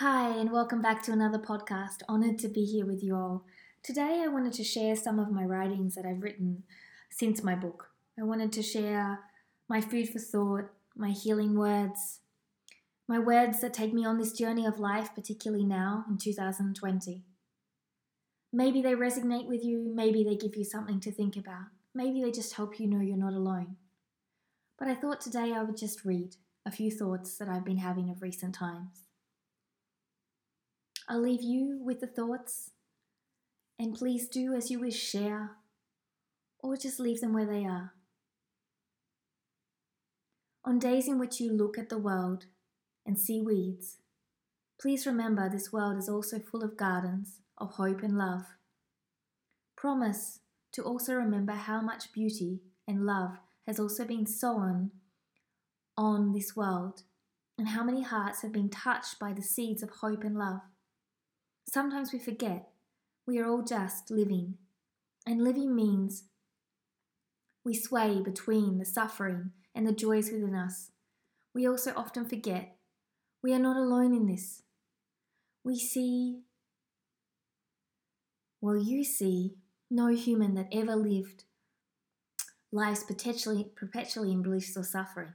Hi, and welcome back to another podcast. Honored to be here with you all. Today, I wanted to share some of my writings that I've written since my book. I wanted to share my food for thought, my healing words, my words that take me on this journey of life, particularly now in 2020. Maybe they resonate with you, maybe they give you something to think about, maybe they just help you know you're not alone. But I thought today I would just read a few thoughts that I've been having of recent times. I'll leave you with the thoughts, and please do as you wish share, or just leave them where they are. On days in which you look at the world and see weeds, please remember this world is also full of gardens of hope and love. Promise to also remember how much beauty and love has also been sown on this world and how many hearts have been touched by the seeds of hope and love. Sometimes we forget we are all just living, and living means we sway between the suffering and the joys within us. We also often forget we are not alone in this. We see, well, you see, no human that ever lived lives perpetually, perpetually in bliss or suffering.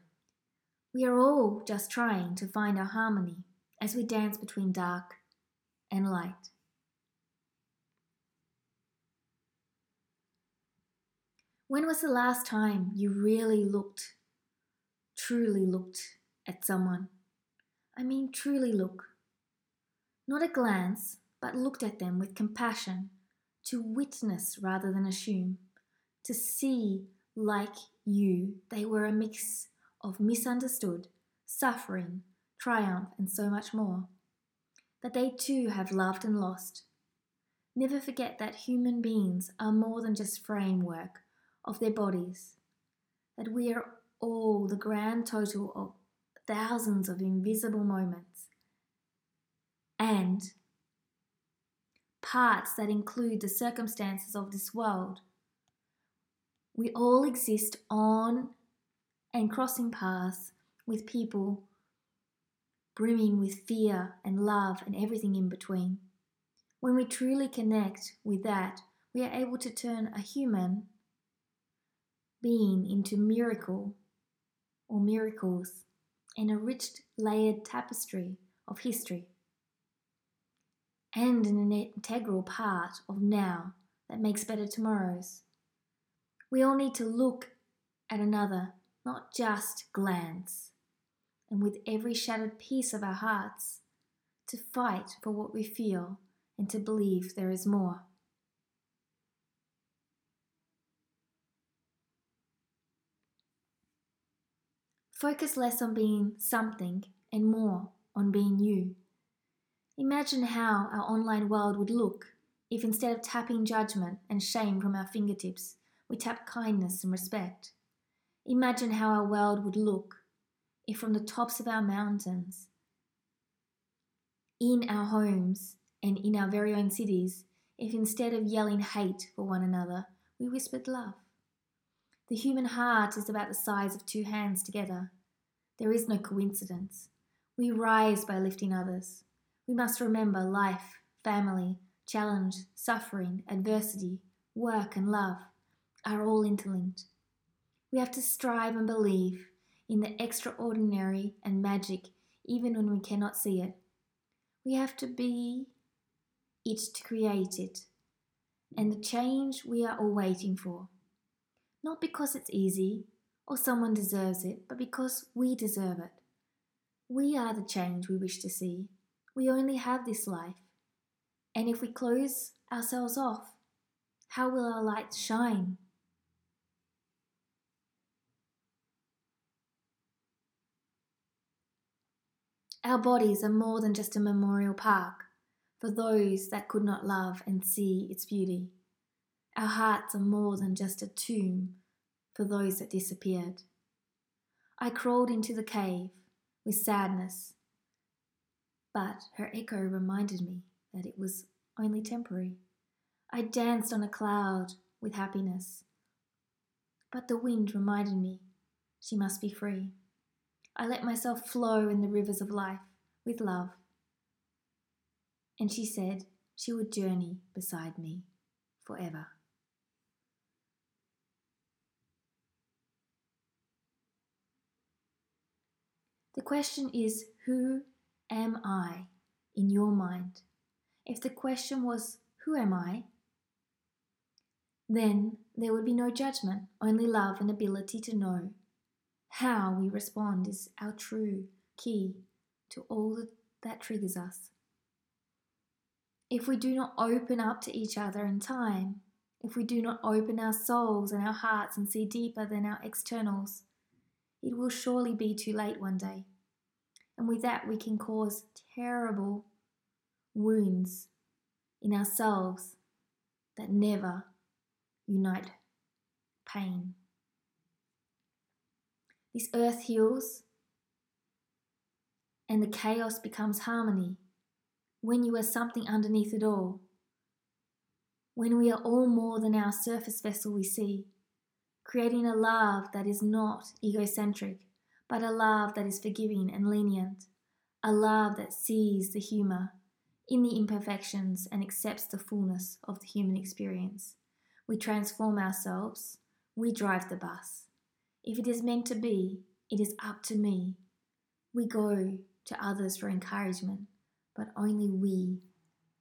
We are all just trying to find our harmony as we dance between dark and light. When was the last time you really looked, truly looked at someone? I mean, truly look. Not a glance, but looked at them with compassion, to witness rather than assume, to see like you they were a mix of misunderstood, suffering, triumph, and so much more that they too have loved and lost. Never forget that human beings are more than just framework of their bodies, that we are all the grand total of thousands of invisible moments and parts that include the circumstances of this world. We all exist on and crossing paths with people brimming with fear and love and everything in between. When we truly connect with that, we are able to turn a human being into miracle or miracles and a rich layered tapestry of history and an integral part of now that makes better tomorrows. We all need to look at another, not just glance and with every shattered piece of our hearts, to fight for what we feel and to believe there is more. Focus less on being something and more on being you. Imagine how our online world would look if instead of tapping judgment and shame from our fingertips, we tap kindness and respect. Imagine how our world would look if from the tops of our mountains, in our homes, and in our very own cities, if instead of yelling hate for one another, we whispered love. The human heart is about the size of two hands together. There is no coincidence. We rise by lifting others. We must remember life, family, challenge, suffering, adversity, work, and love are all interlinked. We have to strive and believe in the extraordinary and magic even when we cannot see it. We have to be it to create it, and the change we are all waiting for. Not because it's easy or someone deserves it, but because we deserve it. We are the change we wish to see. We only have this life. And if we close ourselves off, how will our light shine? Our bodies are more than just a memorial park for those that could not love and see its beauty. Our hearts are more than just a tomb for those that disappeared. I crawled into the cave with sadness, but her echo reminded me that it was only temporary. I danced on a cloud with happiness, but the wind reminded me she must be free. I let myself flow in the rivers of life with love. and she said she would journey beside me forever. The question is Who am I in your mind? If the question was Who am I? then there would be no judgment, only love and ability to know. How we respond is our true key to all that triggers us. If we do not open up to each other in time, if we do not open our souls and our hearts and see deeper than our externals, it will surely be too late one day. And with that, we can cause terrible wounds in ourselves that never unite pain. This earth heals and the chaos becomes harmony when you are something underneath it all. When we are all more than our surface vessel we see, creating a love that is not egocentric, but a love that is forgiving and lenient, a love that sees the humour in the imperfections and accepts the fullness of the human experience. We transform ourselves, we drive the bus. If it is meant to be, it is up to me. We go to others for encouragement, but only we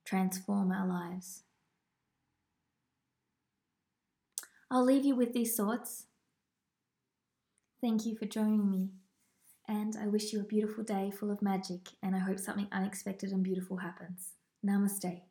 transform our lives. I'll leave you with these thoughts. Thank you for joining me, and I wish you a beautiful day full of magic, and I hope something unexpected and beautiful happens. Namaste.